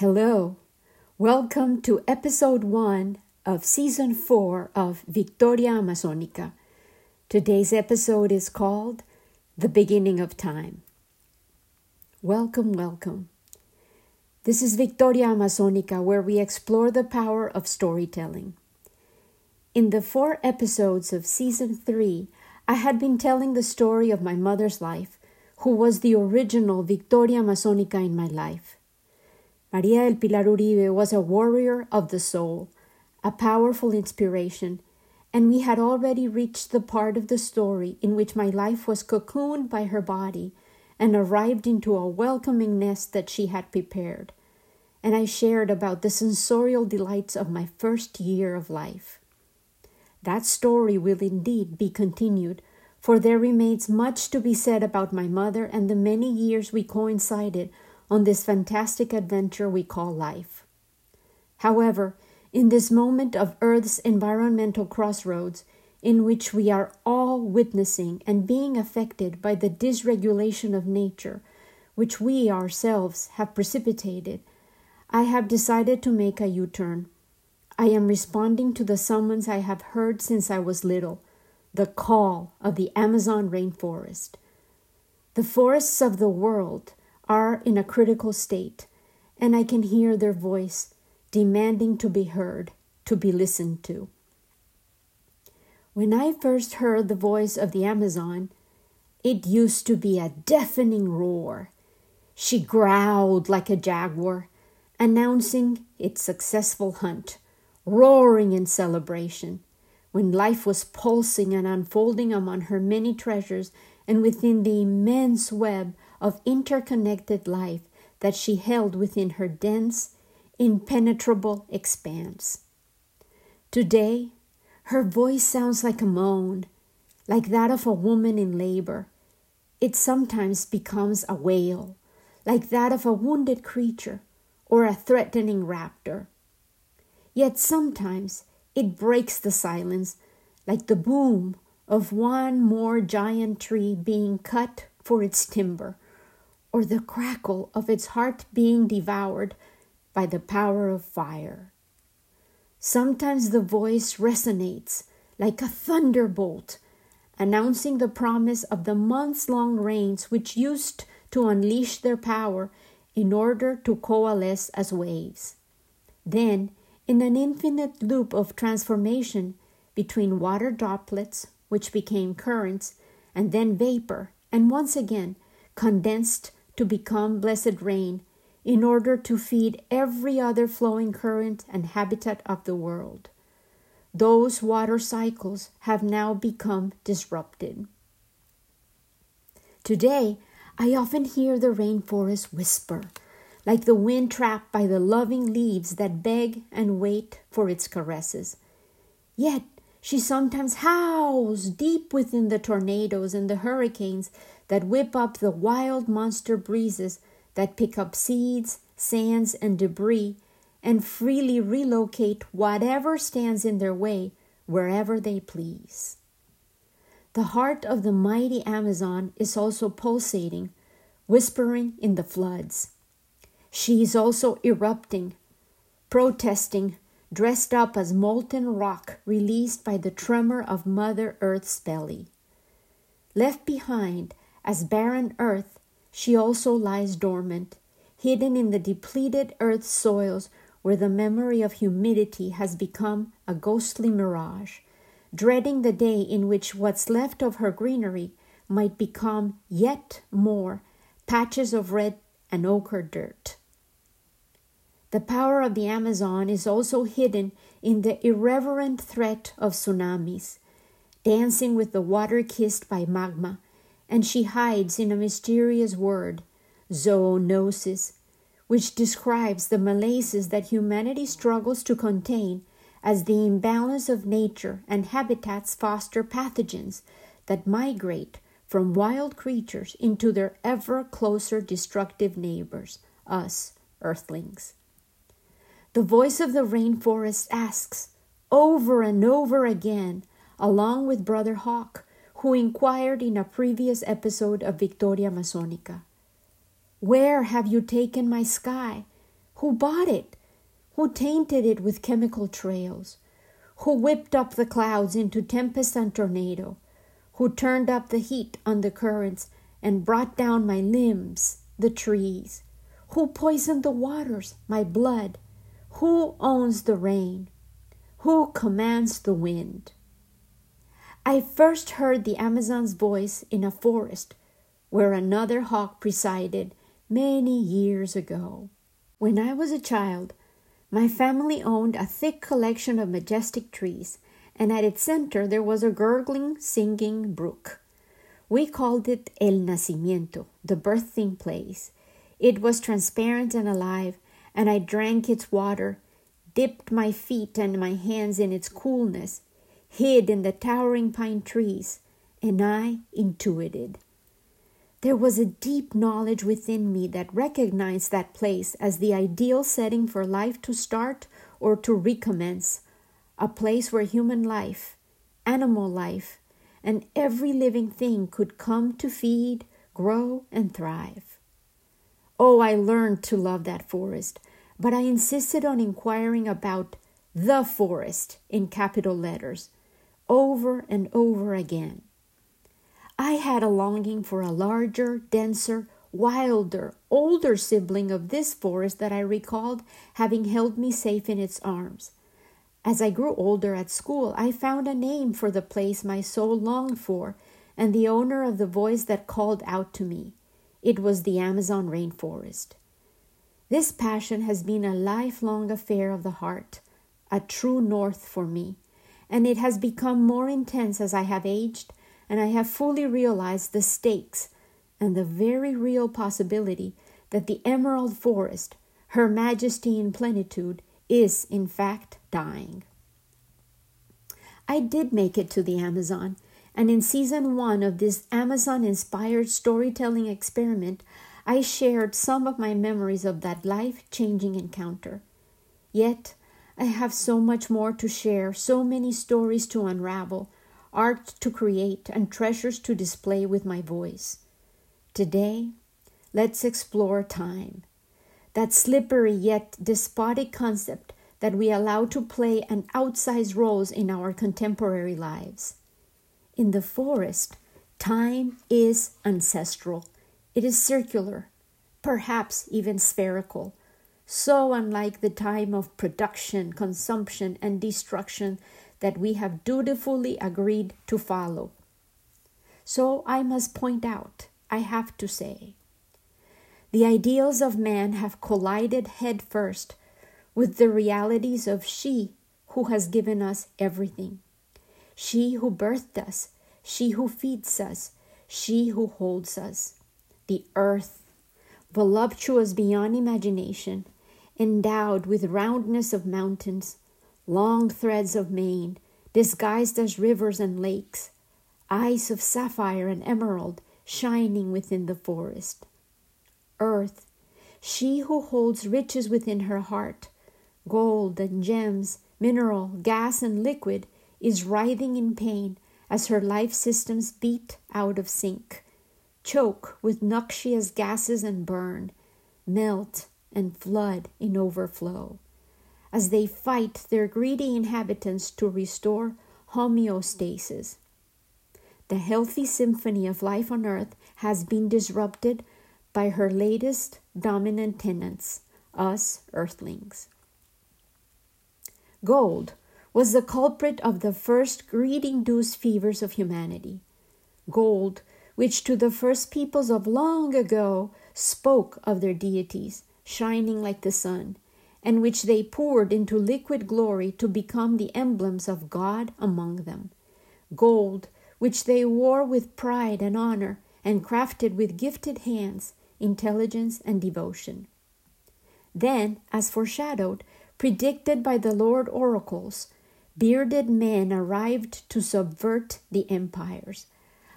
Hello, welcome to episode one of season four of Victoria Amazonica. Today's episode is called The Beginning of Time. Welcome, welcome. This is Victoria Amazonica, where we explore the power of storytelling. In the four episodes of season three, I had been telling the story of my mother's life, who was the original Victoria Amazonica in my life. Maria del Pilar Uribe was a warrior of the soul, a powerful inspiration, and we had already reached the part of the story in which my life was cocooned by her body and arrived into a welcoming nest that she had prepared. And I shared about the sensorial delights of my first year of life. That story will indeed be continued, for there remains much to be said about my mother and the many years we coincided on this fantastic adventure we call life. However, in this moment of Earth's environmental crossroads, in which we are all witnessing and being affected by the dysregulation of nature, which we ourselves have precipitated, I have decided to make a U turn. I am responding to the summons I have heard since I was little the call of the Amazon rainforest. The forests of the world are in a critical state, and I can hear their voice demanding to be heard, to be listened to. When I first heard the voice of the Amazon, it used to be a deafening roar. She growled like a jaguar, announcing its successful hunt, roaring in celebration, when life was pulsing and unfolding among her many treasures and within the immense web of interconnected life that she held within her dense, impenetrable expanse. Today, her voice sounds like a moan, like that of a woman in labor. It sometimes becomes a wail, like that of a wounded creature or a threatening raptor. Yet sometimes it breaks the silence, like the boom of one more giant tree being cut for its timber or the crackle of its heart being devoured by the power of fire. Sometimes the voice resonates like a thunderbolt, announcing the promise of the months long rains which used to unleash their power in order to coalesce as waves. Then, in an infinite loop of transformation between water droplets, which became currents, and then vapor, and once again condensed to become blessed rain in order to feed every other flowing current and habitat of the world. Those water cycles have now become disrupted. Today, I often hear the rainforest whisper, like the wind trapped by the loving leaves that beg and wait for its caresses. Yet, she sometimes howls deep within the tornadoes and the hurricanes that whip up the wild monster breezes that pick up seeds, sands, and debris and freely relocate whatever stands in their way wherever they please. The heart of the mighty Amazon is also pulsating, whispering in the floods. She is also erupting, protesting, dressed up as molten rock released by the tremor of Mother Earth's belly. Left behind as barren earth, she also lies dormant, hidden in the depleted earth's soils where the memory of humidity has become a ghostly mirage, dreading the day in which what's left of her greenery might become yet more patches of red and ochre dirt. The power of the Amazon is also hidden in the irreverent threat of tsunamis, dancing with the water kissed by magma and she hides in a mysterious word, zoonosis, which describes the malaces that humanity struggles to contain as the imbalance of nature and habitats foster pathogens that migrate from wild creatures into their ever closer destructive neighbors, us, earthlings. The voice of the rainforest asks over and over again, along with Brother Hawk, who inquired in a previous episode of Victoria Amazonica Where have you taken my sky? Who bought it? Who tainted it with chemical trails? Who whipped up the clouds into tempest and tornado? Who turned up the heat on the currents and brought down my limbs, the trees? Who poisoned the waters, my blood? Who owns the rain? Who commands the wind? I first heard the Amazon's voice in a forest where another hawk presided many years ago. When I was a child, my family owned a thick collection of majestic trees, and at its center there was a gurgling, singing brook. We called it El Nacimiento, the birthing place. It was transparent and alive, and I drank its water, dipped my feet and my hands in its coolness, hid in the towering pine trees, and I intuited. There was a deep knowledge within me that recognized that place as the ideal setting for life to start or to recommence, a place where human life, animal life, and every living thing could come to feed, grow, and thrive. Oh, I learned to love that forest, but I insisted on inquiring about the forest in capital letters over and over again. I had a longing for a larger, denser, wilder, older sibling of this forest that I recalled having held me safe in its arms. As I grew older at school, I found a name for the place my soul longed for and the owner of the voice that called out to me. It was the Amazon rainforest. This passion has been a lifelong affair of the heart, a true north for me, and it has become more intense as I have aged and I have fully realized the stakes and the very real possibility that the emerald forest, her majesty in plenitude, is in fact dying. I did make it to the Amazon, and in season one of this Amazon inspired storytelling experiment, I shared some of my memories of that life changing encounter. Yet, I have so much more to share, so many stories to unravel, art to create, and treasures to display with my voice. Today, let's explore time, that slippery yet despotic concept that we allow to play an outsized role in our contemporary lives. In the forest, time is ancestral. It is circular, perhaps even spherical, so unlike the time of production, consumption, and destruction that we have dutifully agreed to follow. So I must point out, I have to say, the ideals of man have collided headfirst with the realities of she who has given us everything. She who birthed us, she who feeds us, she who holds us. The earth, voluptuous beyond imagination, endowed with roundness of mountains, long threads of mane, disguised as rivers and lakes, eyes of sapphire and emerald shining within the forest. Earth, she who holds riches within her heart, gold and gems, mineral, gas, and liquid, is writhing in pain as her life systems beat out of sync, choke with noxious gases and burn, melt and flood in overflow as they fight their greedy inhabitants to restore homeostasis. The healthy symphony of life on earth has been disrupted by her latest dominant tenants, us earthlings. Gold was the culprit of the first greed induced fevers of humanity. Gold, which to the first peoples of long ago spoke of their deities, shining like the sun, and which they poured into liquid glory to become the emblems of God among them. Gold, which they wore with pride and honor, and crafted with gifted hands, intelligence, and devotion. Then, as foreshadowed, predicted by the Lord oracles, bearded men arrived to subvert the empires.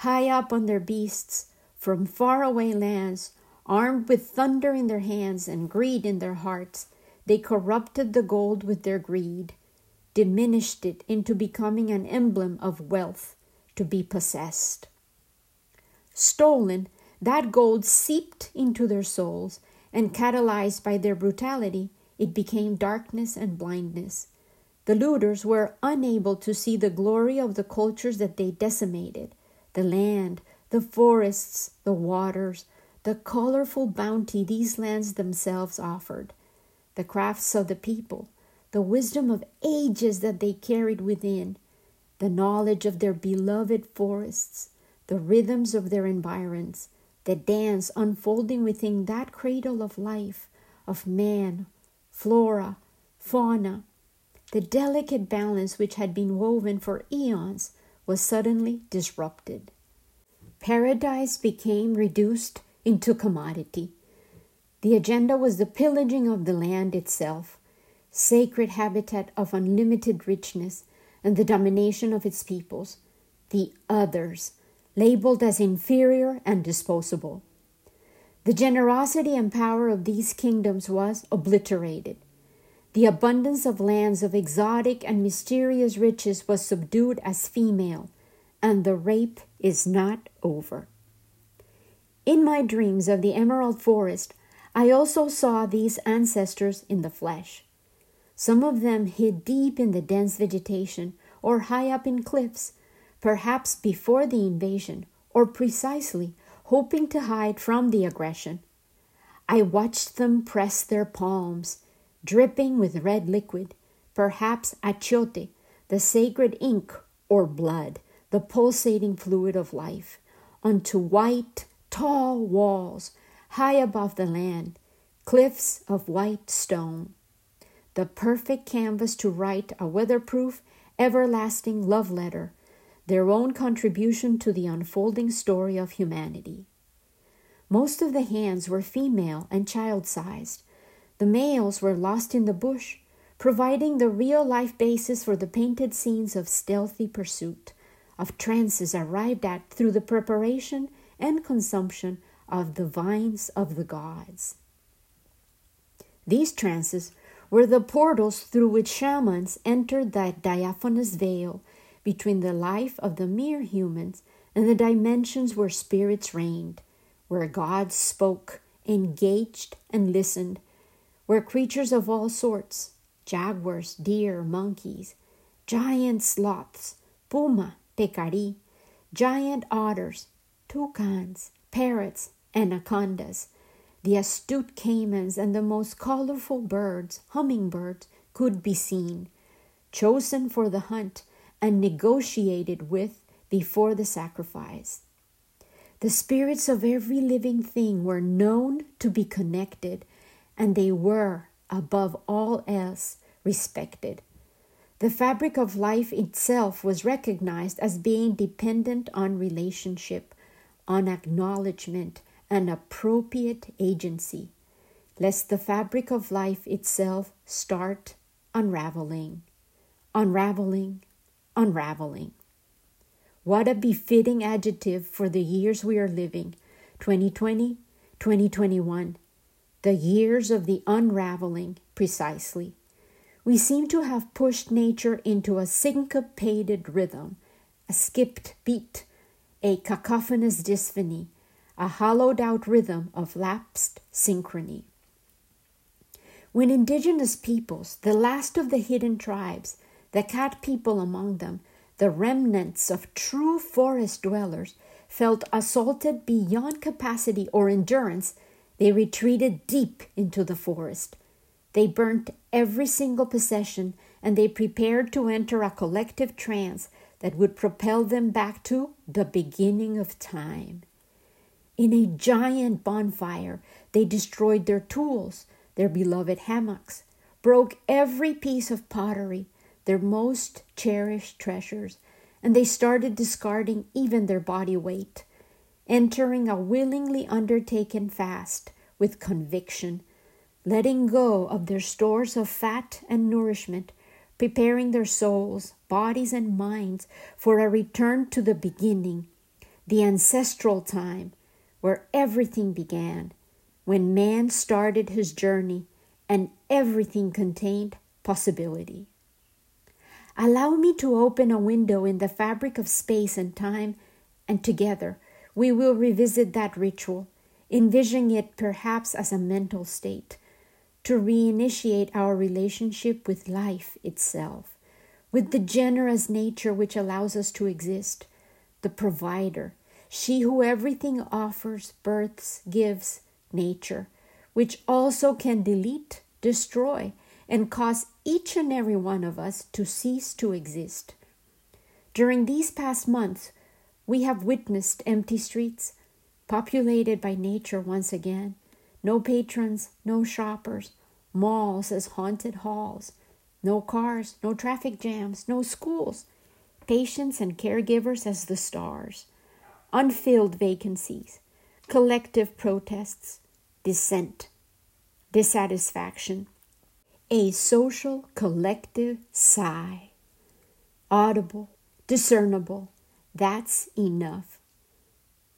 High up on their beasts, from faraway lands, armed with thunder in their hands and greed in their hearts, they corrupted the gold with their greed, diminished it into becoming an emblem of wealth to be possessed. Stolen, that gold seeped into their souls and catalyzed by their brutality, it became darkness and blindness. The looters were unable to see the glory of the cultures that they decimated the land, the forests, the waters, the colorful bounty these lands themselves offered, the crafts of the people, the wisdom of ages that they carried within, the knowledge of their beloved forests, the rhythms of their environs, the dance unfolding within that cradle of life, of man, flora, fauna, the delicate balance which had been woven for eons was suddenly disrupted. Paradise became reduced into commodity. The agenda was the pillaging of the land itself, sacred habitat of unlimited richness, and the domination of its peoples, the others, labeled as inferior and disposable. The generosity and power of these kingdoms was obliterated. The abundance of lands of exotic and mysterious riches was subdued as female, and the rape is not over. In my dreams of the Emerald Forest, I also saw these ancestors in the flesh. Some of them hid deep in the dense vegetation or high up in cliffs, perhaps before the invasion or precisely hoping to hide from the aggression. I watched them press their palms dripping with red liquid, perhaps achiote, the sacred ink or blood, the pulsating fluid of life, onto white, tall walls high above the land, cliffs of white stone. The perfect canvas to write a weatherproof, everlasting love letter, their own contribution to the unfolding story of humanity. Most of the hands were female and child sized, the males were lost in the bush, providing the real life basis for the painted scenes of stealthy pursuit, of trances arrived at through the preparation and consumption of the vines of the gods. These trances were the portals through which shamans entered that diaphanous veil between the life of the mere humans and the dimensions where spirits reigned, where gods spoke, engaged, and listened, were creatures of all sorts. Jaguars, deer, monkeys, giant sloths, puma, peccary, giant otters, toucans, parrots, anacondas, the astute caimans, and the most colorful birds, hummingbirds, could be seen, chosen for the hunt and negotiated with before the sacrifice. The spirits of every living thing were known to be connected and they were, above all else, respected. The fabric of life itself was recognized as being dependent on relationship, on acknowledgement, and appropriate agency, lest the fabric of life itself start unraveling, unraveling, unraveling. What a befitting adjective for the years we are living 2020, 2021 the years of the unraveling precisely. We seem to have pushed nature into a syncopated rhythm, a skipped beat, a cacophonous dysphony, a hollowed out rhythm of lapsed synchrony. When indigenous peoples, the last of the hidden tribes, the cat people among them, the remnants of true forest dwellers, felt assaulted beyond capacity or endurance, they retreated deep into the forest. They burnt every single possession and they prepared to enter a collective trance that would propel them back to the beginning of time. In a giant bonfire, they destroyed their tools, their beloved hammocks, broke every piece of pottery, their most cherished treasures, and they started discarding even their body weight entering a willingly undertaken fast with conviction, letting go of their stores of fat and nourishment, preparing their souls, bodies, and minds for a return to the beginning, the ancestral time where everything began, when man started his journey and everything contained possibility. Allow me to open a window in the fabric of space and time, and together we will revisit that ritual, envisioning it perhaps as a mental state, to reinitiate our relationship with life itself, with the generous nature which allows us to exist, the provider, she who everything offers, births, gives, nature, which also can delete, destroy, and cause each and every one of us to cease to exist. During these past months, we have witnessed empty streets, populated by nature once again, no patrons, no shoppers, malls as haunted halls, no cars, no traffic jams, no schools, patients and caregivers as the stars, unfilled vacancies, collective protests, dissent, dissatisfaction, a social collective sigh, audible, discernible, that's enough.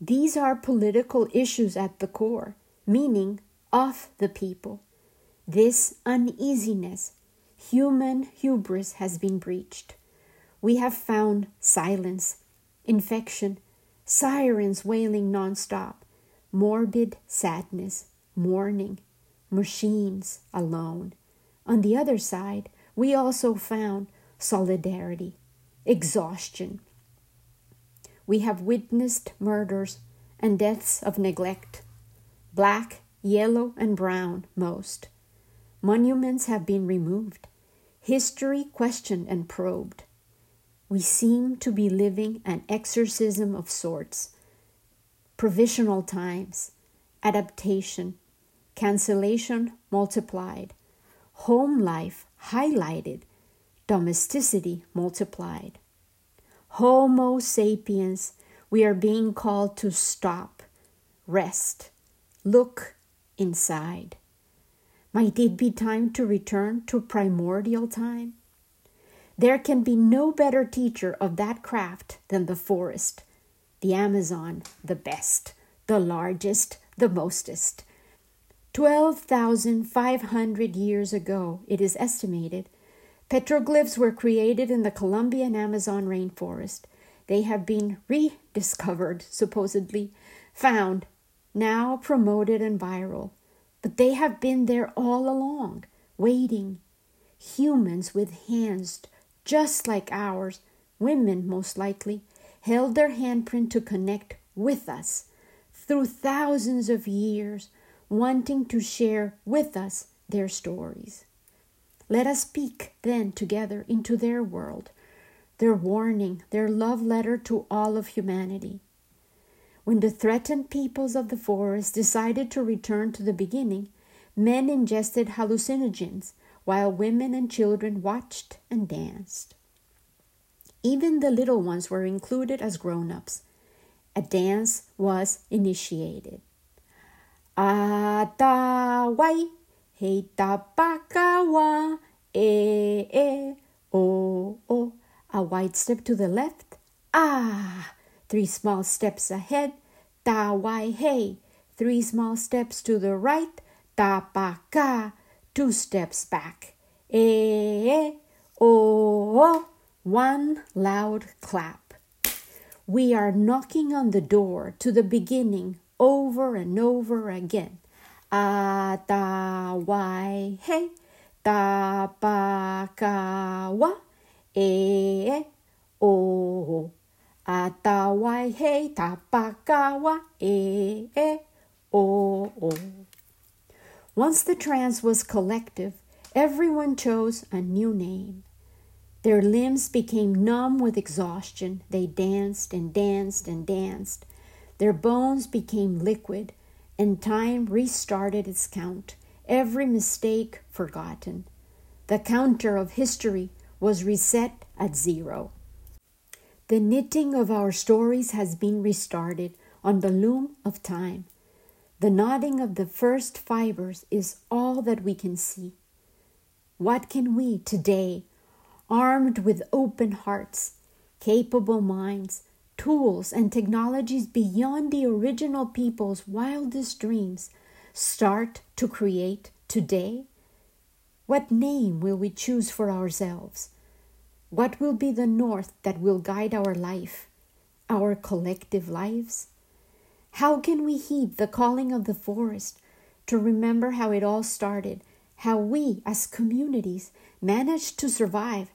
These are political issues at the core, meaning of the people. This uneasiness, human hubris, has been breached. We have found silence, infection, sirens wailing nonstop, morbid sadness, mourning, machines alone. On the other side, we also found solidarity, exhaustion. We have witnessed murders and deaths of neglect, black, yellow, and brown most. Monuments have been removed, history questioned and probed. We seem to be living an exorcism of sorts. Provisional times, adaptation, cancellation multiplied, home life highlighted, domesticity multiplied. Homo sapiens, we are being called to stop, rest, look inside. Might it be time to return to primordial time? There can be no better teacher of that craft than the forest, the Amazon, the best, the largest, the mostest. 12,500 years ago, it is estimated, petroglyphs were created in the Colombian Amazon rainforest. They have been rediscovered, supposedly, found, now promoted and viral. But they have been there all along, waiting. Humans with hands just like ours, women most likely, held their handprint to connect with us through thousands of years, wanting to share with us their stories. Let us peek then together into their world, their warning, their love letter to all of humanity. When the threatened peoples of the forest decided to return to the beginning, men ingested hallucinogens while women and children watched and danced. Even the little ones were included as grown ups. A dance was initiated. Atawai, hei tapakawa, e, e, o, o. A wide step to the left. Ah! Three small steps ahead, ta wai hey. Three small steps to the right, ta. Two steps back, eh, eh, oh, oh. One loud clap. We are knocking on the door to the beginning over and over again. Ah, ta wai hey, ta pa ka wa, eh, eh, oh. Atawai he tapakawa e e o o. Once the trance was collective, everyone chose a new name. Their limbs became numb with exhaustion. They danced and danced and danced. Their bones became liquid, and time restarted its count, every mistake forgotten. The counter of history was reset at zero. The knitting of our stories has been restarted on the loom of time. The nodding of the first fibers is all that we can see. What can we today, armed with open hearts, capable minds, tools, and technologies beyond the original people's wildest dreams, start to create today? What name will we choose for ourselves? What will be the north that will guide our life, our collective lives? How can we heed the calling of the forest to remember how it all started, how we as communities managed to survive,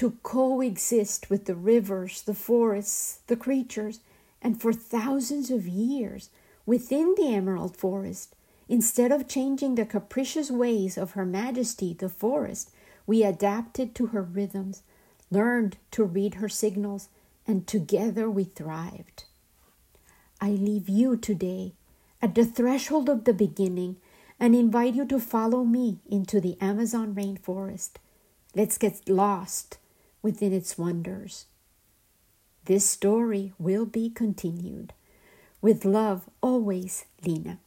to coexist with the rivers, the forests, the creatures, and for thousands of years within the Emerald Forest? Instead of changing the capricious ways of Her Majesty the forest, we adapted to her rhythms, learned to read her signals, and together we thrived. I leave you today at the threshold of the beginning and invite you to follow me into the Amazon rainforest. Let's get lost within its wonders. This story will be continued. With love, always, Lena.